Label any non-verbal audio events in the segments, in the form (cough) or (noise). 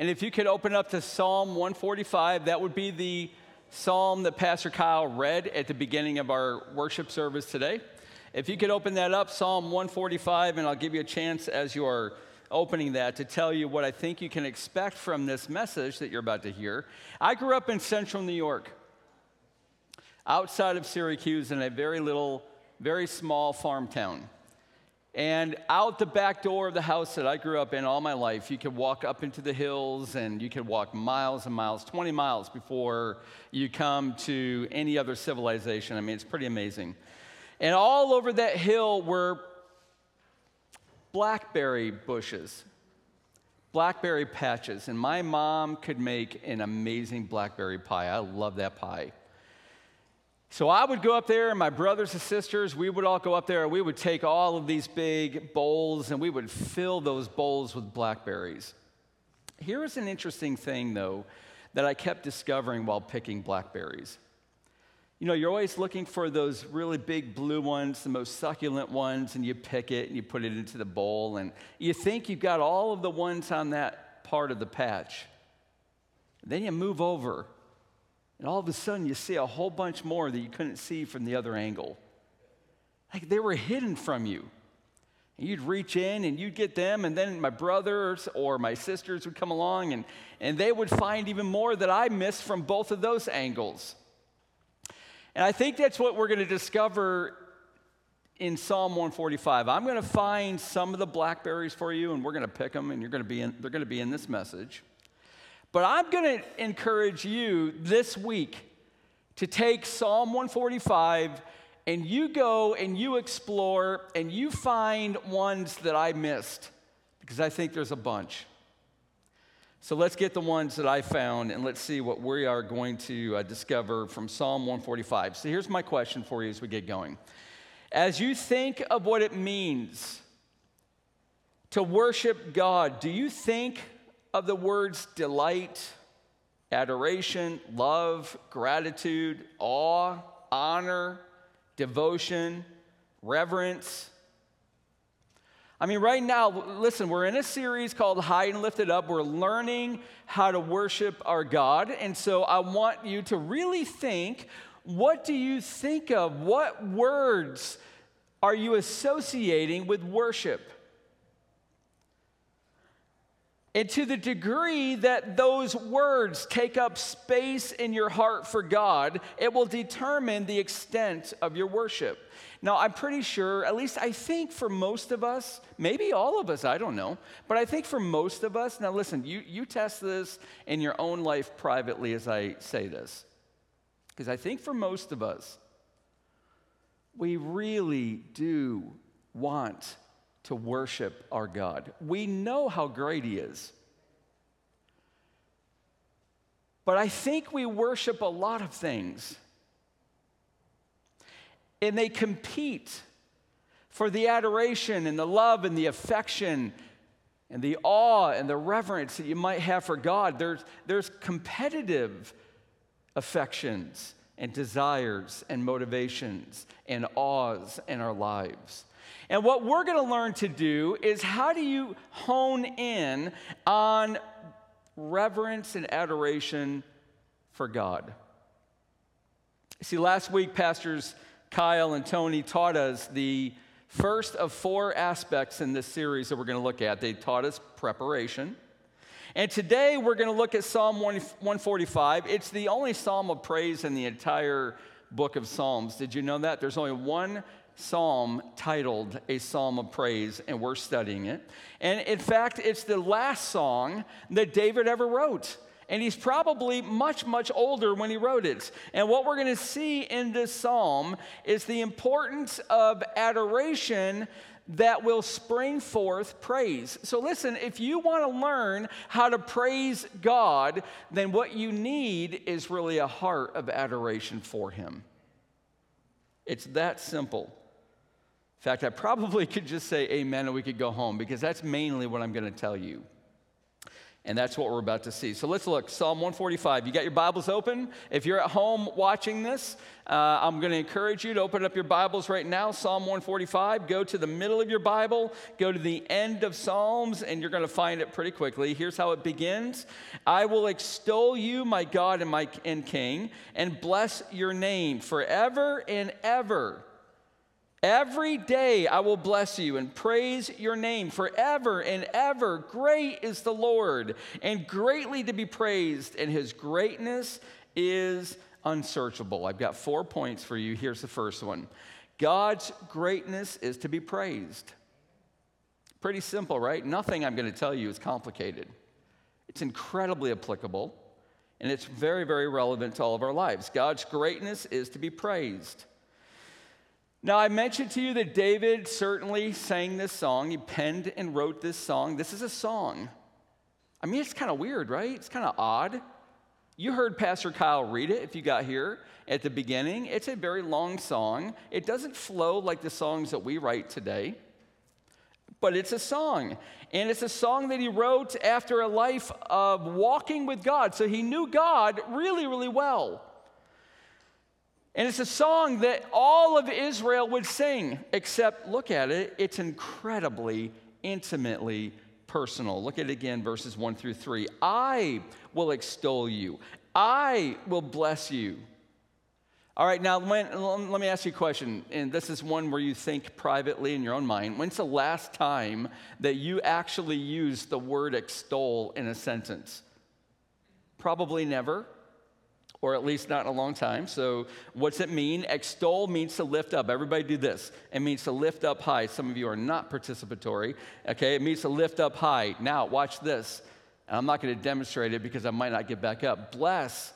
And if you could open up to Psalm 145, that would be the psalm that Pastor Kyle read at the beginning of our worship service today. If you could open that up, Psalm 145, and I'll give you a chance as you are opening that to tell you what I think you can expect from this message that you're about to hear. I grew up in central New York, outside of Syracuse, in a very little, very small farm town. And out the back door of the house that I grew up in all my life, you could walk up into the hills and you could walk miles and miles, 20 miles before you come to any other civilization. I mean, it's pretty amazing. And all over that hill were blackberry bushes, blackberry patches. And my mom could make an amazing blackberry pie. I love that pie. So I would go up there, and my brothers and sisters, we would all go up there, and we would take all of these big bowls, and we would fill those bowls with blackberries. Here is an interesting thing, though, that I kept discovering while picking blackberries. You know, you're always looking for those really big blue ones, the most succulent ones, and you pick it and you put it into the bowl, and you think you've got all of the ones on that part of the patch. Then you move over and all of a sudden, you see a whole bunch more that you couldn't see from the other angle. Like they were hidden from you. And you'd reach in and you'd get them, and then my brothers or my sisters would come along and, and they would find even more that I missed from both of those angles. And I think that's what we're going to discover in Psalm 145. I'm going to find some of the blackberries for you, and we're going to pick them, and you're going to be in, they're going to be in this message. But I'm going to encourage you this week to take Psalm 145 and you go and you explore and you find ones that I missed because I think there's a bunch. So let's get the ones that I found and let's see what we are going to uh, discover from Psalm 145. So here's my question for you as we get going. As you think of what it means to worship God, do you think of the words delight, adoration, love, gratitude, awe, honor, devotion, reverence. I mean, right now, listen, we're in a series called High and Lifted Up. We're learning how to worship our God. And so I want you to really think what do you think of? What words are you associating with worship? And to the degree that those words take up space in your heart for God, it will determine the extent of your worship. Now, I'm pretty sure, at least I think for most of us, maybe all of us, I don't know, but I think for most of us, now listen, you, you test this in your own life privately as I say this. Because I think for most of us, we really do want to worship our God. We know how great He is. But I think we worship a lot of things. And they compete for the adoration and the love and the affection and the awe and the reverence that you might have for God. There's, there's competitive affections and desires and motivations and awes in our lives. And what we're going to learn to do is how do you hone in on reverence and adoration for God? See, last week, Pastors Kyle and Tony taught us the first of four aspects in this series that we're going to look at. They taught us preparation. And today we're going to look at Psalm 145. It's the only psalm of praise in the entire book of Psalms. Did you know that? There's only one psalm titled A Psalm of Praise, and we're studying it. And in fact, it's the last song that David ever wrote. And he's probably much, much older when he wrote it. And what we're going to see in this psalm is the importance of adoration that will spring forth praise. So, listen, if you want to learn how to praise God, then what you need is really a heart of adoration for Him. It's that simple. In fact, I probably (laughs) could just say amen and we could go home because that's mainly what I'm going to tell you. And that's what we're about to see. So let's look. Psalm 145. You got your Bibles open? If you're at home watching this, uh, I'm going to encourage you to open up your Bibles right now. Psalm 145. Go to the middle of your Bible, go to the end of Psalms, and you're going to find it pretty quickly. Here's how it begins I will extol you, my God and my and King, and bless your name forever and ever. Every day I will bless you and praise your name forever and ever. Great is the Lord and greatly to be praised, and his greatness is unsearchable. I've got four points for you. Here's the first one God's greatness is to be praised. Pretty simple, right? Nothing I'm going to tell you is complicated. It's incredibly applicable, and it's very, very relevant to all of our lives. God's greatness is to be praised. Now, I mentioned to you that David certainly sang this song. He penned and wrote this song. This is a song. I mean, it's kind of weird, right? It's kind of odd. You heard Pastor Kyle read it if you got here at the beginning. It's a very long song. It doesn't flow like the songs that we write today, but it's a song. And it's a song that he wrote after a life of walking with God. So he knew God really, really well. And it's a song that all of Israel would sing, except look at it, it's incredibly, intimately personal. Look at it again, verses 1 through 3. I will extol you, I will bless you. All right, now when, let me ask you a question, and this is one where you think privately in your own mind. When's the last time that you actually used the word extol in a sentence? Probably never or at least not in a long time. So, what's it mean? Extol means to lift up. Everybody do this. It means to lift up high. Some of you are not participatory. Okay, it means to lift up high. Now, watch this. And I'm not going to demonstrate it because I might not get back up. Bless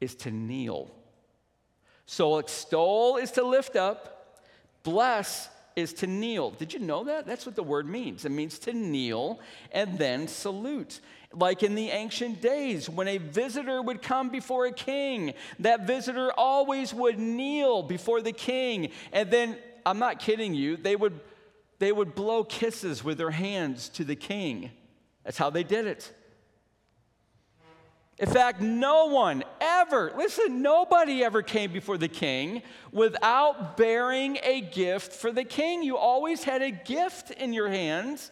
is to kneel. So, extol is to lift up, bless is to kneel. Did you know that? That's what the word means. It means to kneel and then salute. Like in the ancient days, when a visitor would come before a king, that visitor always would kneel before the king. And then, I'm not kidding you, they would, they would blow kisses with their hands to the king. That's how they did it. In fact, no one ever, listen, nobody ever came before the king without bearing a gift for the king. You always had a gift in your hands.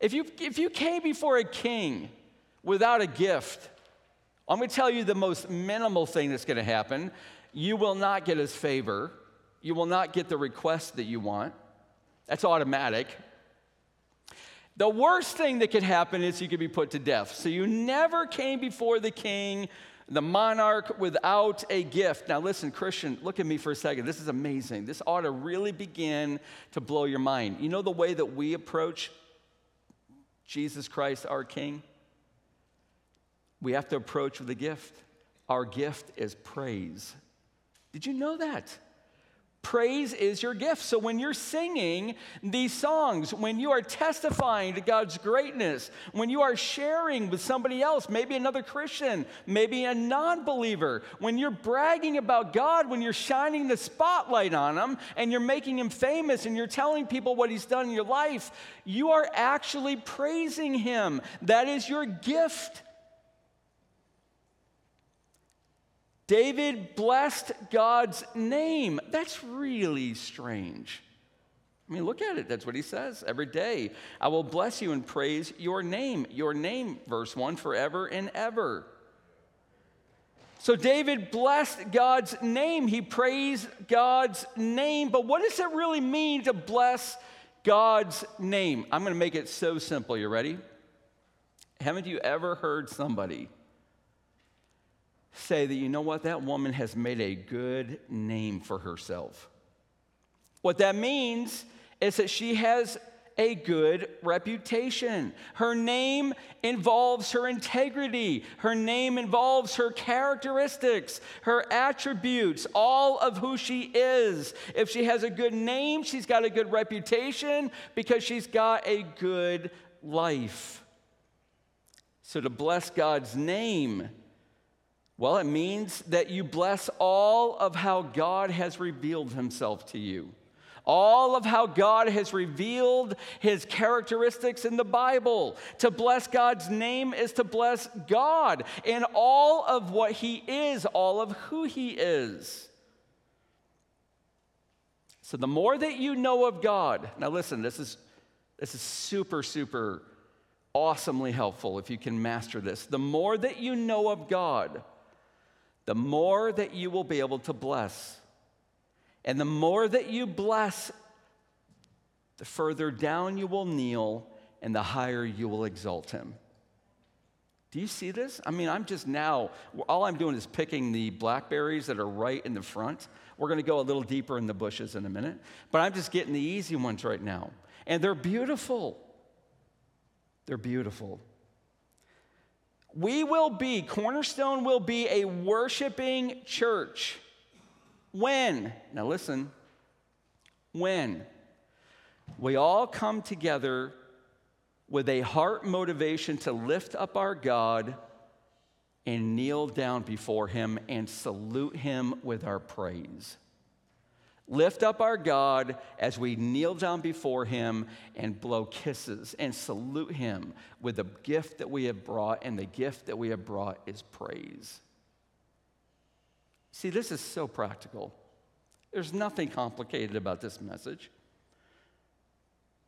If you, if you came before a king without a gift, I'm going to tell you the most minimal thing that's going to happen. You will not get his favor. You will not get the request that you want. That's automatic. The worst thing that could happen is you could be put to death. So you never came before the king, the monarch, without a gift. Now, listen, Christian, look at me for a second. This is amazing. This ought to really begin to blow your mind. You know the way that we approach Jesus Christ, our King? We have to approach with a gift. Our gift is praise. Did you know that? Praise is your gift. So when you're singing these songs, when you are testifying to God's greatness, when you are sharing with somebody else, maybe another Christian, maybe a non believer, when you're bragging about God, when you're shining the spotlight on Him and you're making Him famous and you're telling people what He's done in your life, you are actually praising Him. That is your gift. David blessed God's name. That's really strange. I mean, look at it. That's what he says every day. I will bless you and praise your name. Your name, verse 1, forever and ever. So David blessed God's name. He praised God's name. But what does it really mean to bless God's name? I'm going to make it so simple. You ready? Haven't you ever heard somebody say that, you know what, that woman has made a good name for herself. What that means is that she has a good reputation. Her name involves her integrity. Her name involves her characteristics, her attributes, all of who she is. If she has a good name, she's got a good reputation because she's got a good life. So to bless God's name well, it means that you bless all of how God has revealed himself to you, All of how God has revealed his characteristics in the Bible. To bless God's name is to bless God in all of what he is, all of who he is. So the more that you know of God, now listen, this is this is super, super awesomely helpful if you can master this. The more that you know of God, the more that you will be able to bless. And the more that you bless, the further down you will kneel and the higher you will exalt him. Do you see this? I mean, I'm just now, all I'm doing is picking the blackberries that are right in the front. We're going to go a little deeper in the bushes in a minute, but I'm just getting the easy ones right now. And they're beautiful. They're beautiful. We will be, Cornerstone will be a worshiping church. When? Now listen. When? We all come together with a heart motivation to lift up our God and kneel down before Him and salute Him with our praise. Lift up our God as we kneel down before Him and blow kisses and salute Him with the gift that we have brought, and the gift that we have brought is praise. See, this is so practical. There's nothing complicated about this message.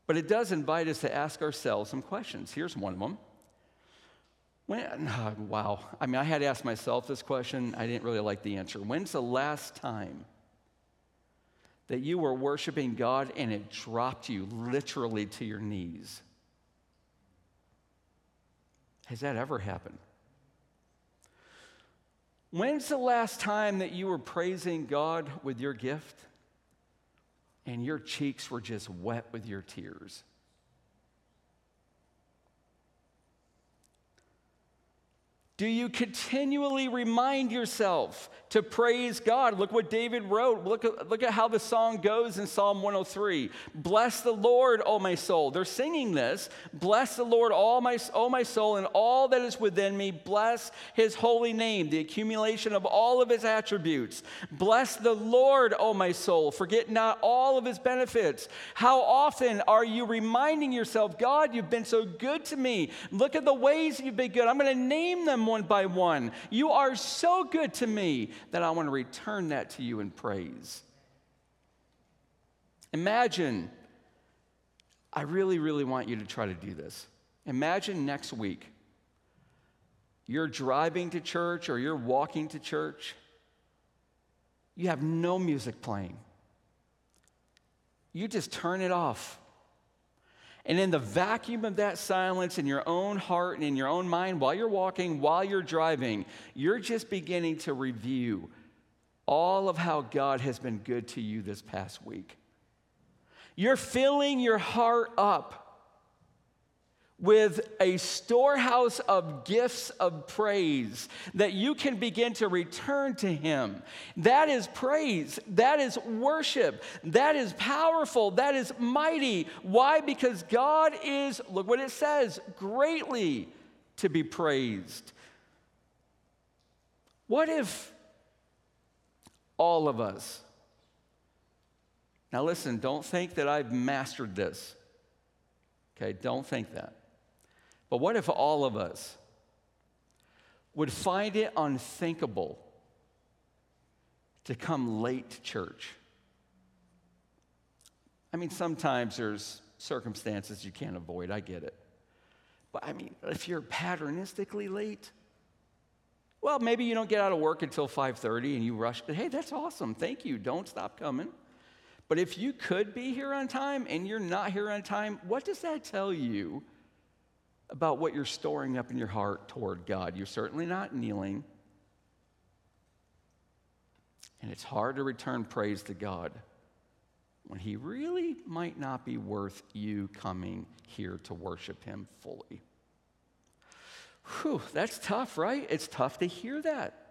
But it does invite us to ask ourselves some questions. Here's one of them. When, oh, wow. I mean, I had to ask myself this question. I didn't really like the answer. When's the last time that you were worshiping God and it dropped you literally to your knees? Has that ever happened? When's the last time that you were praising God with your gift and your cheeks were just wet with your tears? Do you continually remind yourself to praise God? Look what David wrote. Look at, look at how the song goes in Psalm 103. Bless the Lord, O my soul. They're singing this. Bless the Lord, all my, O my soul, and all that is within me. Bless his holy name, the accumulation of all of his attributes. Bless the Lord, O my soul. Forget not all of his benefits. How often are you reminding yourself, God, you've been so good to me. Look at the ways you've been good. I'm going to name them one by one. You are so good to me that I want to return that to you in praise. Imagine, I really, really want you to try to do this. Imagine next week you're driving to church or you're walking to church, you have no music playing. You just turn it off. And in the vacuum of that silence in your own heart and in your own mind, while you're walking, while you're driving, you're just beginning to review all of how God has been good to you this past week. You're filling your heart up with a storehouse of gifts of praise that you can begin to return to Him. That is praise. That is worship. That is powerful. That is mighty. Why? Because God is, look what it says, greatly to be praised. What if all of us, now listen, don't think that I've mastered this. Okay, don't think that. But what if all of us would find it unthinkable to come late to church? I mean, sometimes there's circumstances you can't avoid, I get it. But I mean, if you're patternistically late, well, maybe you don't get out of work until 5:30 and you rush. Hey, that's awesome. Thank you. Don't stop coming. But if you could be here on time and you're not here on time, what does that tell you about what you're storing up in your heart toward God. You're certainly not kneeling. And it's hard to return praise to God when He really might not be worth you coming here to worship Him fully. Whew, that's tough, right? It's tough to hear that.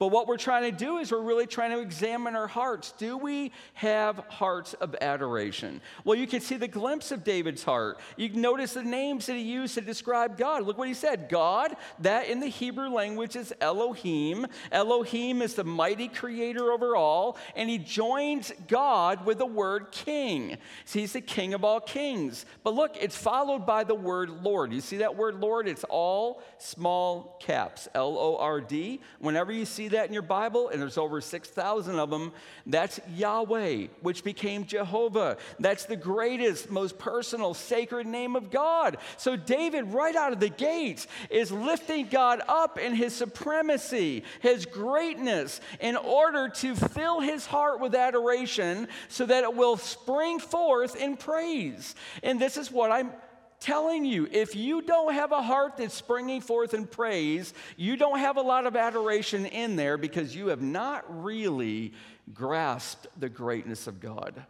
But what we're trying to do is we're really trying to examine our hearts. Do we have hearts of adoration? Well, you can see the glimpse of David's heart. You notice the names that he used to describe God. Look what he said God, that in the Hebrew language is Elohim. Elohim is the mighty creator over all. And he joins God with the word king. So he's the king of all kings. But look, it's followed by the word Lord. You see that word Lord? It's all small caps L O R D. Whenever you see that in your Bible, and there's over 6,000 of them, that's Yahweh, which became Jehovah. That's the greatest, most personal, sacred name of God. So David, right out of the gates, is lifting God up in his supremacy, his greatness, in order to fill his heart with adoration so that it will spring forth in praise. And this is what I'm telling you, if you don't have a heart that's springing forth in praise, you don't have a lot of adoration in there because you have not really grasped the greatness of God.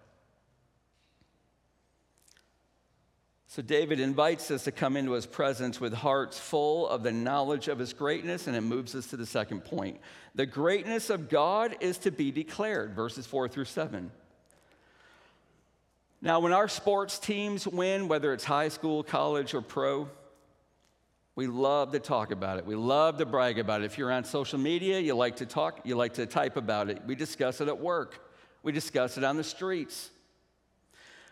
So, David invites us to come into his presence with hearts full of the knowledge of his greatness, and it moves us to the second point. The greatness of God is to be declared, verses 4 through 7. Now, when our sports teams win, whether it's high school, college, or pro, we love to talk about it. We love to brag about it. If you're on social media, you like to talk, you like to type about it. We discuss it at work, we discuss it on the streets.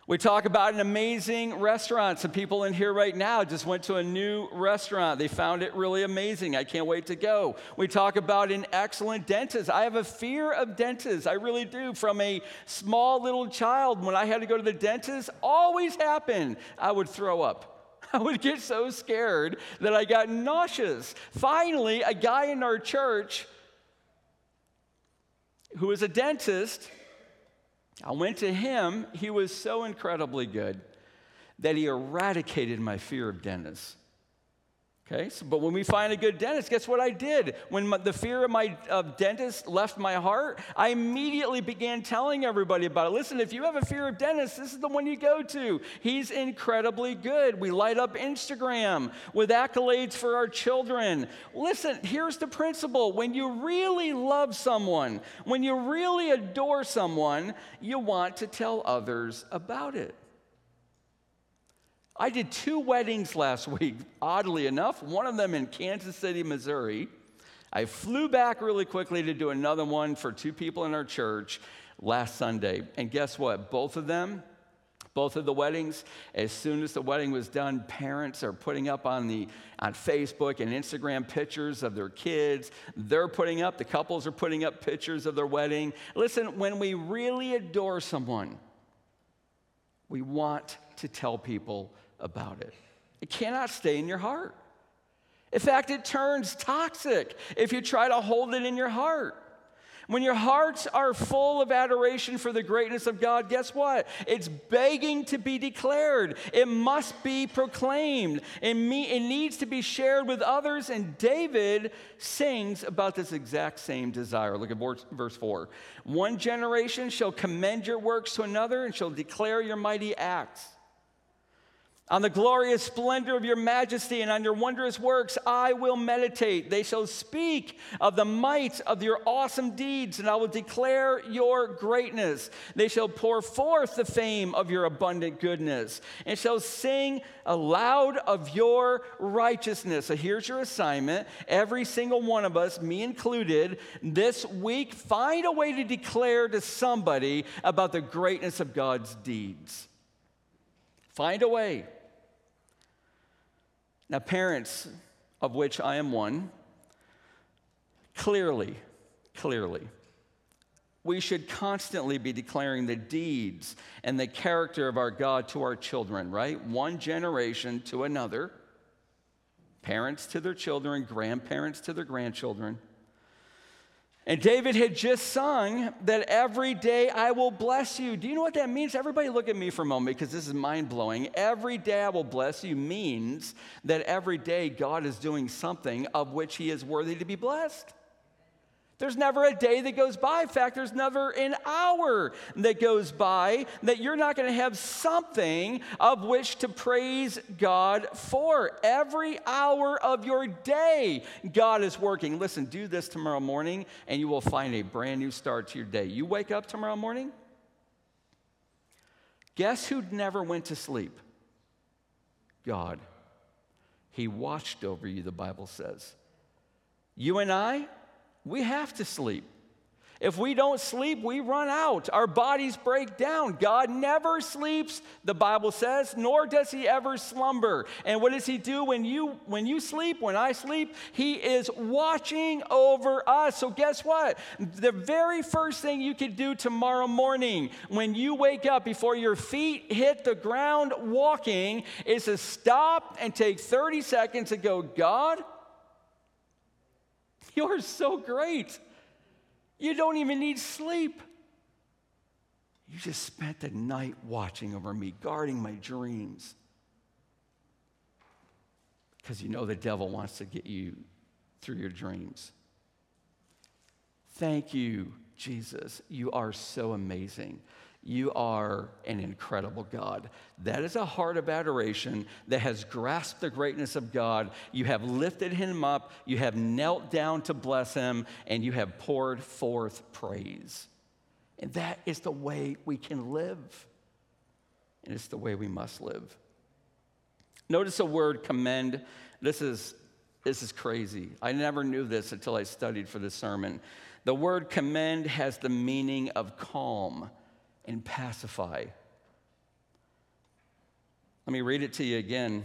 We talk about an amazing restaurant. Some people in here right now just went to a new restaurant. They found it really amazing. I can't wait to go. We talk about an excellent dentist. I have a fear of dentists. I really do. From a small little child, when I had to go to the dentist, always happened. I would throw up. (laughs) I would get so scared that I got nauseous. Finally, a guy in our church who was a dentist I went to him. He was so incredibly good that he eradicated my fear of dentists. Okay, so, but when we find a good dentist, guess what I did? When my, the fear of my of dentist left my heart, I immediately began telling everybody about it. Listen, if you have a fear of dentists, this is the one you go to. He's incredibly good. We light up Instagram with accolades for our children. Listen, here's the principle when you really love someone, when you really adore someone, you want to tell others about it. I did two weddings last week, oddly enough, one of them in Kansas City, Missouri. I flew back really quickly to do another one for two people in our church last Sunday. And guess what? Both of them, both of the weddings, as soon as the wedding was done, parents are putting up on the on Facebook and Instagram pictures of their kids. They're putting up, the couples are putting up pictures of their wedding. Listen, when we really adore someone, we want to tell people about it. It cannot stay in your heart. In fact, it turns toxic if you try to hold it in your heart. When your hearts are full of adoration for the greatness of God, guess what? It's begging to be declared. It must be proclaimed. It, needs to be shared with others. And David sings about this exact same desire. Look at verse 4. One generation shall commend your works to another and shall declare your mighty acts. On the glorious splendor of your majesty and on your wondrous works, I will meditate. They shall speak of the might of your awesome deeds, and I will declare your greatness. They shall pour forth the fame of your abundant goodness, and shall sing aloud of your righteousness. So here's your assignment. Every single one of us, me included, this week, find a way to declare to somebody about the greatness of God's deeds. Find a way. Now, parents, of which I am one, clearly, clearly, we should constantly be declaring the deeds and the character of our God to our children, right? One generation to another, parents to their children, grandparents to their grandchildren. And David had just sung that every day I will bless you. Do you know what that means? Everybody look at me for a moment because this is mind blowing. Every day I will bless you means that every day God is doing something of which he is worthy to be blessed. There's never a day that goes by. In fact, there's never an hour that goes by that you're not going to have something of which to praise God for. Every hour of your day, God is working. Listen, do this tomorrow morning, and you will find a brand new start to your day. You wake up tomorrow morning, guess who never went to sleep? God. He watched over you, the Bible says. You and I, we have to sleep. If we don't sleep, we run out. Our bodies break down. God never sleeps, the Bible says, nor does he ever slumber. And what does he do when you when you sleep, when I sleep? He is watching over us. So guess what? The very first thing you could do tomorrow morning when you wake up before your feet hit the ground walking is to stop and take 30 seconds and go, God, you're so great. You don't even need sleep. You just spent the night watching over me, guarding my dreams. Because you know the devil wants to get you through your dreams. Thank you, Jesus. You are so amazing. You are an incredible God. That is a heart of adoration that has grasped the greatness of God. You have lifted him up, you have knelt down to bless him, and you have poured forth praise. And that is the way we can live. And it's the way we must live. Notice the word commend. This is, this is crazy. I never knew this until I studied for this sermon. The word commend has the meaning of calm and pacify. Let me read it to you again.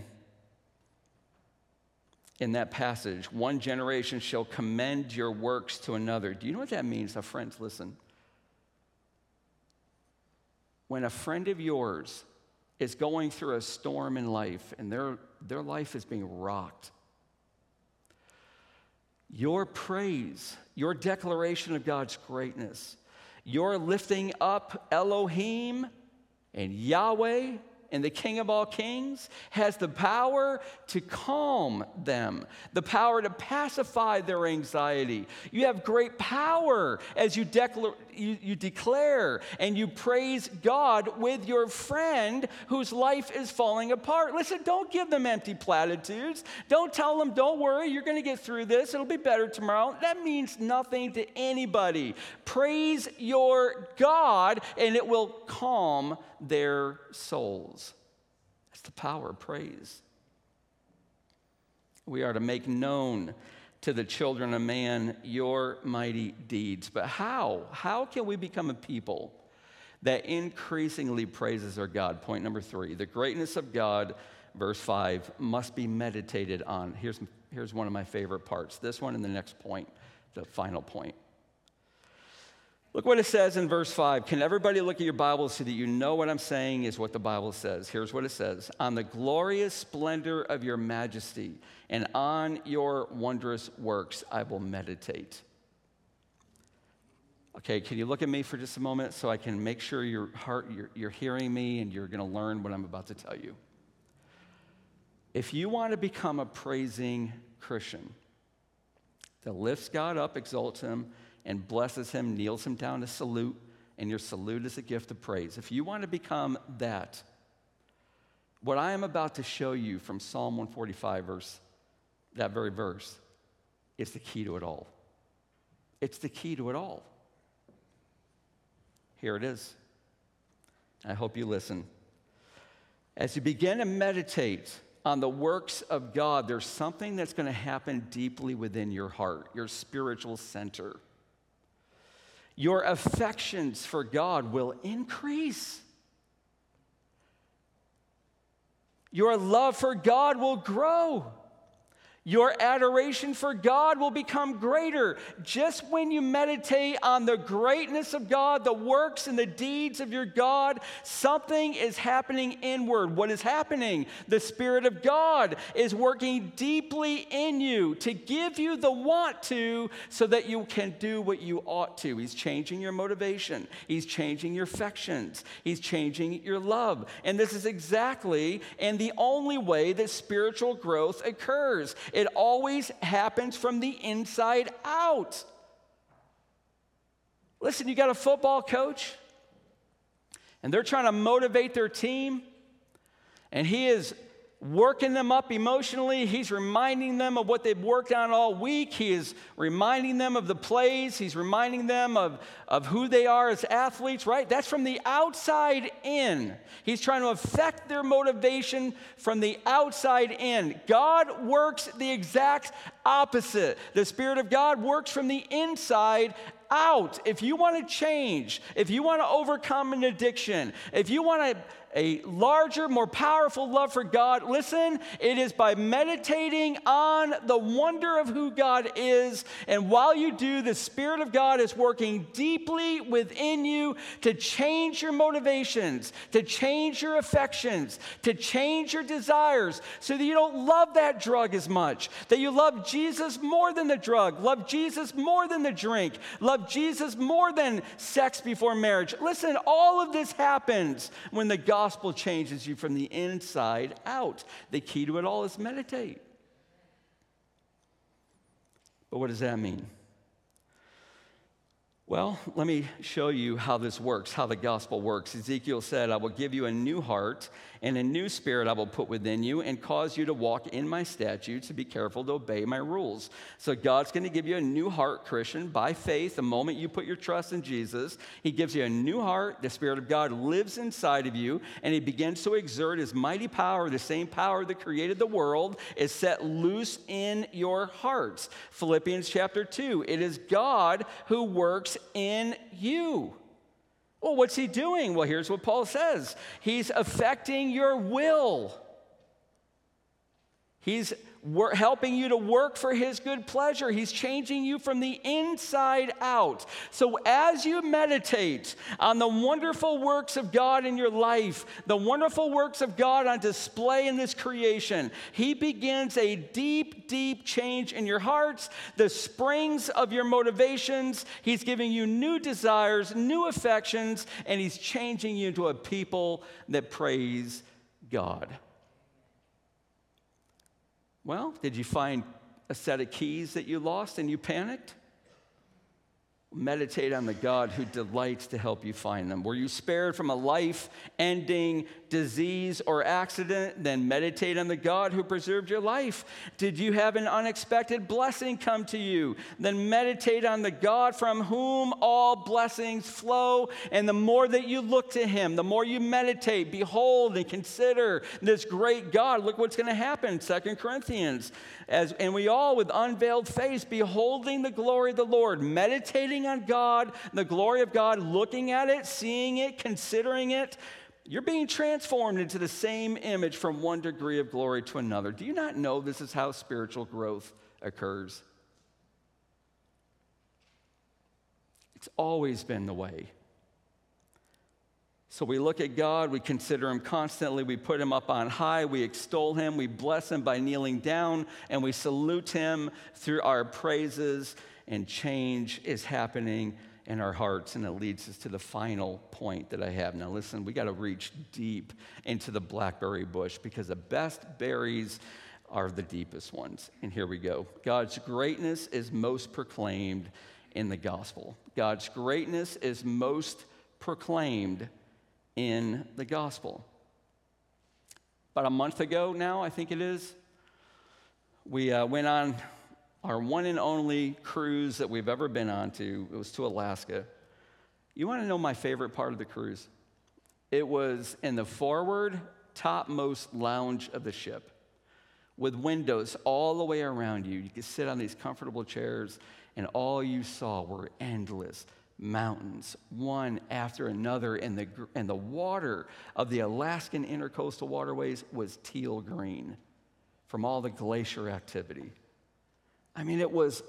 In that passage, one generation shall commend your works to another. Do you know what that means? Now, friends, listen. When a friend of yours is going through a storm in life and their, their life is being rocked, your praise, your declaration of God's greatness, you're lifting up Elohim and Yahweh and the King of all kings has the power to calm them, the power to pacify their anxiety. You have great power as you, declare, you, you declare and you praise God with your friend whose life is falling apart. Listen, don't give them empty platitudes. Don't tell them, don't worry, you're going to get through this, it'll be better tomorrow. That means nothing to anybody. Praise your God, and it will calm their souls. That's the power of praise. We are to make known to the children of man your mighty deeds. But how? How can we become a people that increasingly praises our God? Point number three the greatness of God, verse five, must be meditated on. Here's, here's one of my favorite parts this one and the next point, the final point. Look what it says in verse 5. Can everybody look at your Bible so that you know what I'm saying is what the Bible says? Here's what it says On the glorious splendor of your majesty and on your wondrous works I will meditate. Okay, can you look at me for just a moment so I can make sure your heart, you're, you're hearing me and you're going to learn what I'm about to tell you? If you want to become a praising Christian that lifts God up, exalts Him, and blesses him, kneels him down to salute, and your salute is a gift of praise. If you want to become that, what I am about to show you from Psalm 145, verse, that very verse, is the key to it all. It's the key to it all. Here it is. I hope you listen. As you begin to meditate on the works of God, there's something that's going to happen deeply within your heart, your spiritual center your affections for God will increase. Your love for God will grow. Your adoration for God will become greater just when you meditate on the greatness of God, the works and the deeds of your God. Something is happening inward. What is happening? The Spirit of God is working deeply in you to give you the want to so that you can do what you ought to. He's changing your motivation, He's changing your affections, He's changing your love. And this is exactly and the only way that spiritual growth occurs. It always happens from the inside out. Listen, you got a football coach, and they're trying to motivate their team, and he is working them up emotionally. He's reminding them of what they've worked on all week. He is reminding them of the plays. He's reminding them of, of who they are as athletes, right? That's from the outside in. He's trying to affect their motivation from the outside in. God works the exact opposite. The Spirit of God works from the inside out. If you want to change, if you want to overcome an addiction, if you want to a larger, more powerful love for God, listen, it is by meditating on the wonder of who God is. And while you do, the Spirit of God is working deeply within you to change your motivations, to change your affections, to change your desires, so that you don't love that drug as much, that you love Jesus more than the drug, love Jesus more than the drink, love Jesus more than sex before marriage. Listen, all of this happens when the gospel changes you from the inside out. The key to it all is meditate. But what does that mean? Well, let me show you how this works, how the gospel works. Ezekiel said, I will give you a new heart and a new spirit I will put within you and cause you to walk in my statutes to be careful to obey my rules. So God's going to give you a new heart, Christian, by faith. The moment you put your trust in Jesus, He gives you a new heart. The Spirit of God lives inside of you, and He begins to exert His mighty power. The same power that created the world is set loose in your hearts. Philippians chapter 2 it is God who works in you. Well, what's he doing? Well, here's what Paul says He's affecting your will. He's wor- helping you to work for His good pleasure. He's changing you from the inside out. So, as you meditate on the wonderful works of God in your life, the wonderful works of God on display in this creation, He begins a deep, deep change in your hearts, the springs of your motivations. He's giving you new desires, new affections, and He's changing you into a people that praise God. Well, did you find a set of keys that you lost and you panicked? Meditate on the God who delights to help you find them. Were you spared from a life ending disease or accident? Then meditate on the God who preserved your life. Did you have an unexpected blessing come to you? Then meditate on the God from whom all blessings flow. And the more that you look to Him, the more you meditate, behold, and consider this great God. Look what's going to happen. Second Corinthians. As, and we all, with unveiled face, beholding the glory of the Lord, meditating on God, the glory of God, looking at it, seeing it, considering it, you're being transformed into the same image from one degree of glory to another. Do you not know this is how spiritual growth occurs? It's always been the way. So we look at God, we consider Him constantly, we put Him up on high, we extol Him, we bless Him by kneeling down, and we salute Him through our praises and change is happening in our hearts, and it leads us to the final point that I have. Now, listen, we got to reach deep into the blackberry bush because the best berries are the deepest ones. And here we go God's greatness is most proclaimed in the gospel. God's greatness is most proclaimed in the gospel. About a month ago now, I think it is, we uh, went on our one and only cruise that we've ever been on to. It was to Alaska. You want to know my favorite part of the cruise? It was in the forward topmost lounge of the ship with windows all the way around you. You could sit on these comfortable chairs, and all you saw were endless mountains, one after another, and the, and the water of the Alaskan intercoastal waterways was teal green from all the glacier activity. I mean, it was,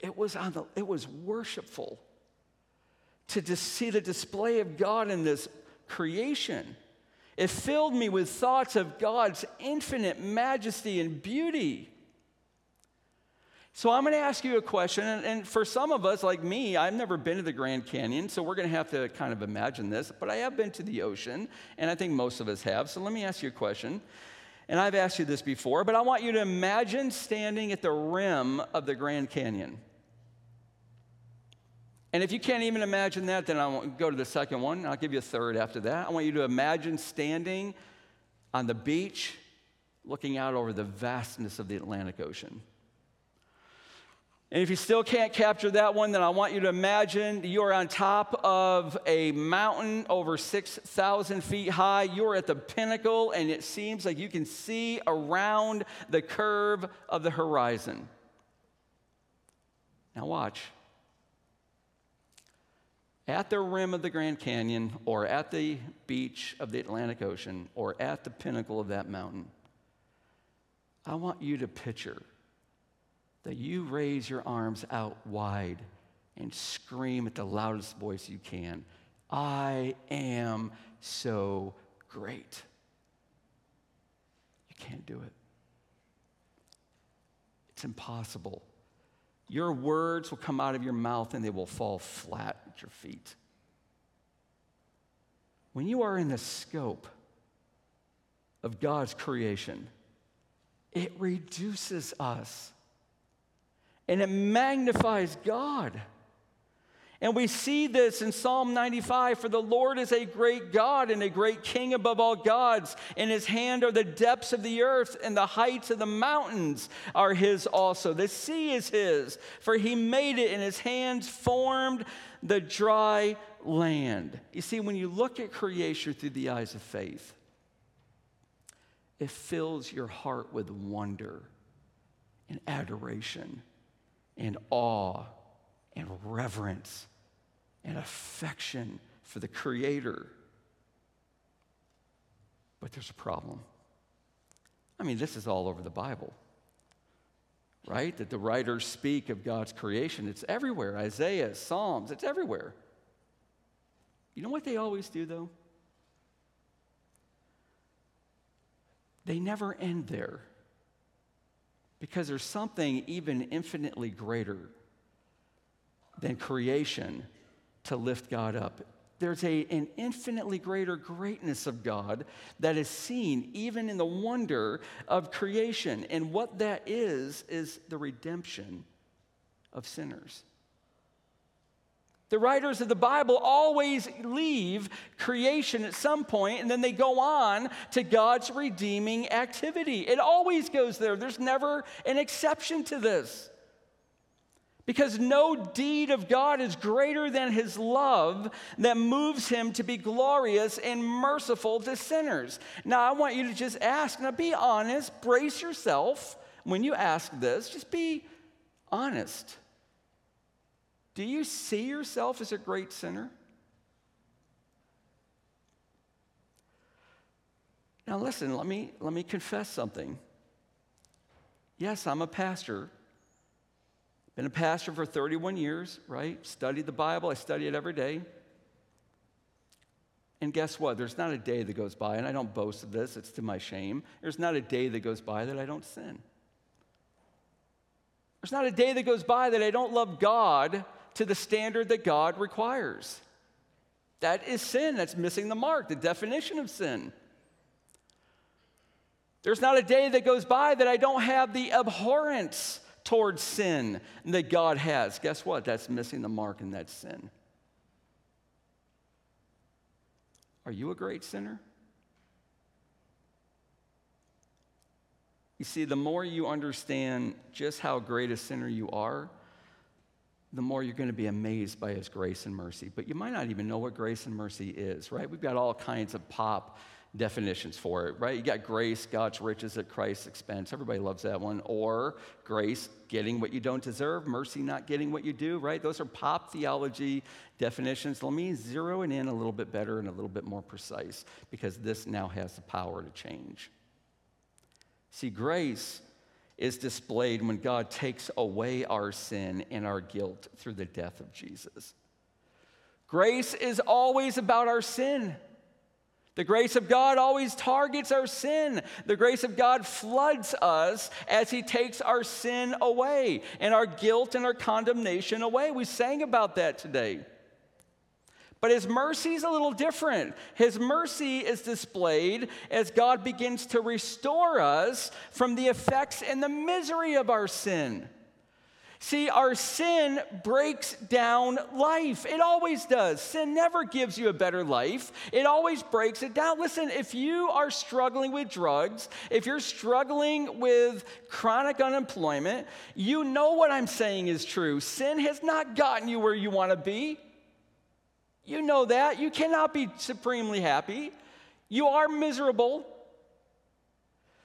it was, on the, it was worshipful to just see the display of God in this creation. It filled me with thoughts of God's infinite majesty and beauty. So I'm going to ask you a question, and, and, for some of us, like me, I've never been to the Grand Canyon, so we're going to have to kind of imagine this, but I have been to the ocean, and I think most of us have. So let me ask you a question. And I've asked you this before, but I want you to imagine standing at the rim of the Grand Canyon. And if you can't even imagine that, then I won't go to the second one. I'll give you a third after that. I want you to imagine standing on the beach looking out over the vastness of the Atlantic Ocean. And if you still can't capture that one, then I want you to imagine you are on top of a mountain over 6,000 feet high. You're at the pinnacle, and it seems like you can see around the curve of the horizon. Now, watch. At the rim of the Grand Canyon, or at the beach of the Atlantic Ocean, or at the pinnacle of that mountain, I want you to picture that you raise your arms out wide and scream at the loudest voice you can I am so great. You can't do it, it's impossible. Your words will come out of your mouth and they will fall flat at your feet. When you are in the scope of God's creation, it reduces us and it magnifies God. And we see this in Psalm 95 For the Lord is a great God and a great King above all gods. In his hand are the depths of the earth, and the heights of the mountains are his also. The sea is his, for he made it, and his hands formed the dry land. You see, when you look at creation through the eyes of faith, it fills your heart with wonder and adoration and awe and reverence and affection for the Creator. But there's a problem. I mean, this is all over the Bible, right? That the writers speak of God's creation. It's everywhere Isaiah, Psalms, it's everywhere. You know what they always do, though? They never end there because there's something even infinitely greater than creation to lift God up. There's a, an infinitely greater greatness of God that is seen even in the wonder of creation. And what that is, is the redemption of sinners. The writers of the Bible always leave creation at some point and then they go on to God's redeeming activity. It always goes there. There's never an exception to this. Because no deed of God is greater than his love that moves him to be glorious and merciful to sinners. Now, I want you to just ask, now be honest, brace yourself when you ask this, just be honest. Do you see yourself as a great sinner? Now, listen, let me, let me confess something. Yes, I'm a pastor. Been a pastor for 31 years, right? Studied the Bible, I study it every day. And guess what? There's not a day that goes by, and I don't boast of this, it's to my shame. There's not a day that goes by that I don't sin. There's not a day that goes by that I don't love God to the standard that God requires. That is sin. That's missing the mark, the definition of sin. There's not a day that goes by that I don't have the abhorrence towards sin that God has. Guess what? That's missing the mark and that's sin. Are you a great sinner? You see, the more you understand just how great a sinner you are, the more you're going to be amazed by his grace and mercy. But you might not even know what grace and mercy is, right? We've got all kinds of pop definitions for it, right? You got grace, God's riches at Christ's expense. Everybody loves that one. Or grace, getting what you don't deserve, mercy, not getting what you do, right? Those are pop theology definitions. Let me zero it in a little bit better and a little bit more precise because this now has the power to change. See, grace is displayed when God takes away our sin and our guilt through the death of Jesus. Grace is always about our sin. The grace of God always targets our sin. The grace of God floods us as He takes our sin away and our guilt and our condemnation away. We sang about that today. But his mercy is a little different. His mercy is displayed as God begins to restore us from the effects and the misery of our sin. See, our sin breaks down life. It always does. Sin never gives you a better life, it always breaks it down. Listen, if you are struggling with drugs, if you're struggling with chronic unemployment, you know what I'm saying is true. Sin has not gotten you where you want to be. You know that. You cannot be supremely happy. You are miserable.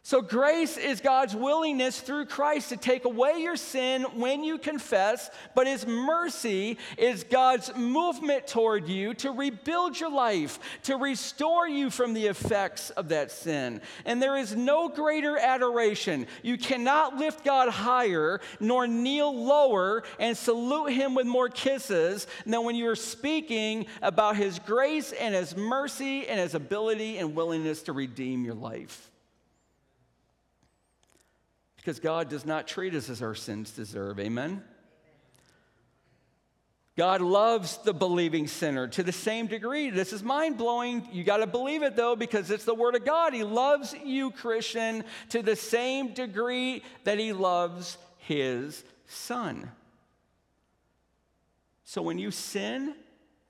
So, grace is God's willingness through Christ to take away your sin when you confess, but His mercy is God's movement toward you to rebuild your life, to restore you from the effects of that sin. And there is no greater adoration. You cannot lift God higher nor kneel lower and salute Him with more kisses than when you're speaking about His grace and His mercy and His ability and willingness to redeem your life because God does not treat us as our sins deserve. Amen? God loves the believing sinner to the same degree. This is mind blowing. You got to believe it though, because it's the Word of God. He loves you, Christian, to the same degree that He loves His Son. So when you sin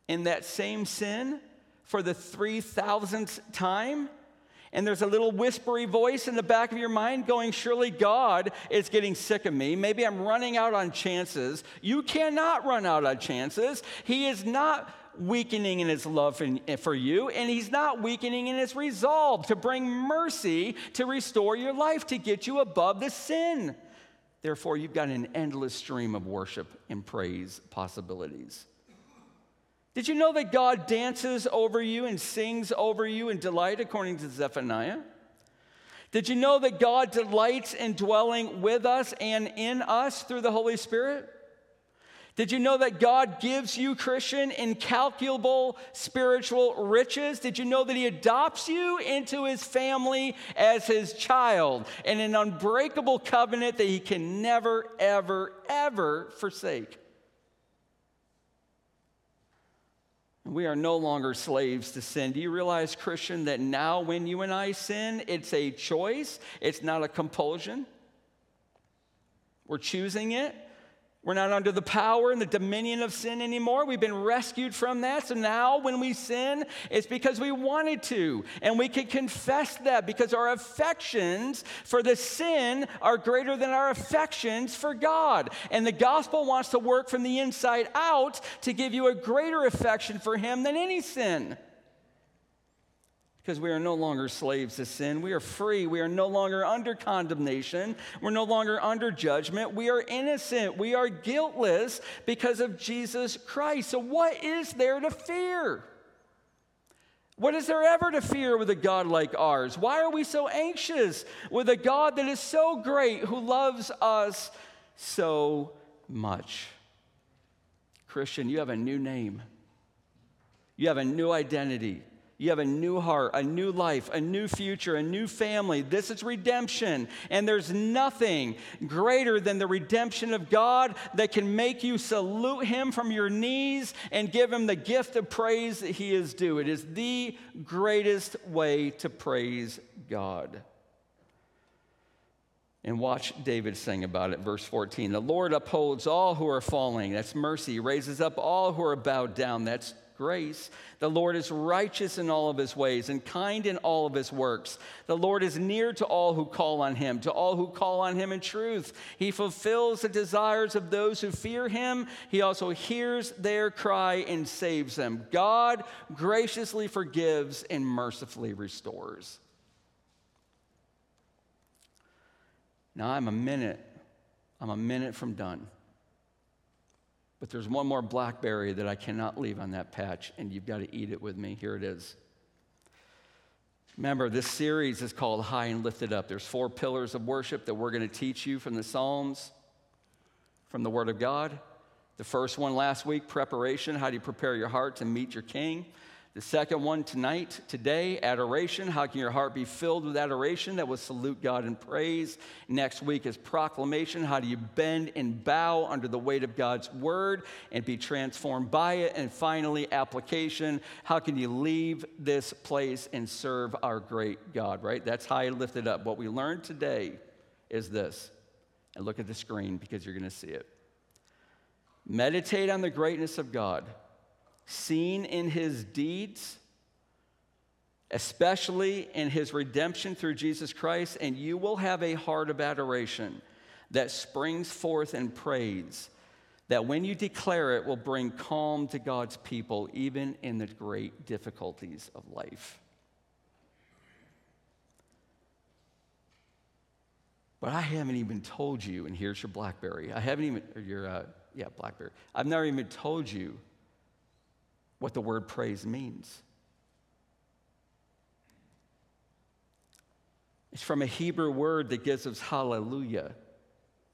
in that same sin for the 3,000th time, and there's a little whispery voice in the back of your mind going, Surely God is getting sick of me. Maybe I'm running out on chances. You cannot run out on chances. He is not weakening in his love eh, for you, and he's not weakening in his resolve to bring mercy to restore your life, to get you above the sin. Therefore, you've got an endless stream of worship and praise possibilities. Did you know that God dances over you and sings over you in delight, according to Zephaniah? Did you know that God delights in dwelling with us and in us through the Holy Spirit? Did you know that God gives you, Christian, incalculable spiritual riches? Did you know that He adopts you into His family as His child in an unbreakable covenant that He can never, ever, ever forsake? We are no longer slaves to sin. Do you realize, Christian, that now when you and I sin, it's a choice, it's not a compulsion? We're choosing it. We're not under the power and the dominion of sin anymore. We've been rescued from that. So now when we sin, it's because we wanted to. And we can confess that because our affections for the sin are greater than our affections for God. And the gospel wants to work from the inside out to give you a greater affection for Him than any sin because we are no longer slaves to sin. We are free. We are no longer under condemnation. We're no longer under judgment. We are innocent. We are guiltless because of Jesus Christ. So, what is there to fear? What is there ever to fear with a God like ours? Why are we so anxious with a God that is so great, who loves us so much? Christian, you have a new name, you have a new identity. You have a new heart, a new life, a new future, a new family. This is redemption. And there's nothing greater than the redemption of God that can make you salute Him from your knees and give Him the gift of praise that He is due. It is the greatest way to praise God. And watch David sing about it, verse 14. The Lord upholds all who are falling. That's mercy. Raises up all who are bowed down. That's grace. The Lord is righteous in all of his ways and kind in all of his works. The Lord is near to all who call on him, to all who call on him in truth. He fulfills the desires of those who fear him. He also hears their cry and saves them. God graciously forgives and mercifully restores. Now I'm a minute, I'm a minute from done. But there's one more blackberry that I cannot leave on that patch, and you've got to eat it with me. Here it is. Remember, this series is called High and Lifted Up. There's four pillars of worship that we're going to teach you from the Psalms, from the Word of God. The first one last week, preparation. How do you prepare your heart to meet your King? The second one tonight, today, adoration. How can your heart be filled with adoration that will salute God in praise? Next week is proclamation. How do you bend and bow under the weight of God's word and be transformed by it? And finally, application. How can you leave this place and serve our great God, right? That's how I lift it up. What we learned today is this. And look at the screen because you're going to see it. Meditate on the greatness of God, seen in his deeds, especially in his redemption through Jesus Christ, and you will have a heart of adoration that springs forth in praise, that when you declare it will bring calm to God's people, even in the great difficulties of life. But I haven't even told you, and here's your Blackberry. I haven't even, your, uh, yeah, Blackberry. I've never even told you what the word praise means. It's from a Hebrew word that gives us hallelujah,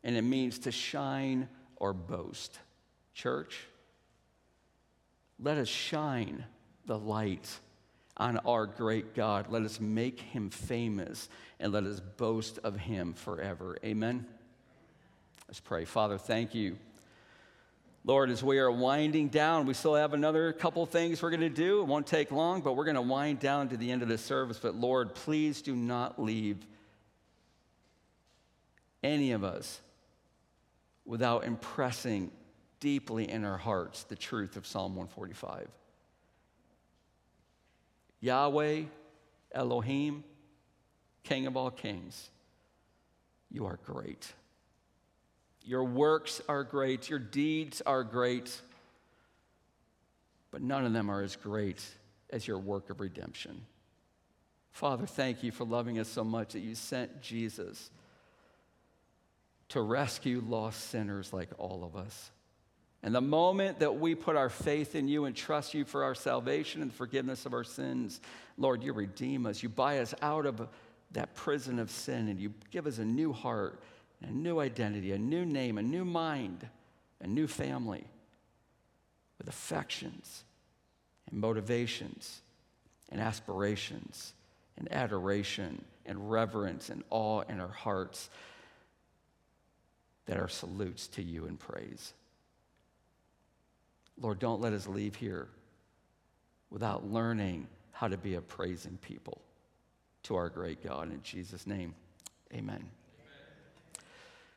and it means to shine or boast. Church, let us shine the light on our great God. Let us make him famous and let us boast of him forever. Amen. Let's pray. Father, thank you. Lord, as we are winding down, we still have another couple things we're going to do. It won't take long, but we're going to wind down to the end of the service. But Lord, please do not leave any of us without impressing deeply in our hearts the truth of Psalm 145. Yahweh, Elohim, King of all kings, you are great. Your works are great, your deeds are great, but none of them are as great as your work of redemption. Father, thank you for loving us so much that you sent Jesus to rescue lost sinners like all of us. And the moment that we put our faith in you and trust you for our salvation and forgiveness of our sins, Lord, you redeem us. You buy us out of that prison of sin and you give us a new heart, a new identity, a new name, a new mind, a new family with affections and motivations and aspirations and adoration and reverence and awe in our hearts that are salutes to you in praise. Lord, don't let us leave here without learning how to be a praising people to our great God. In Jesus' name, amen.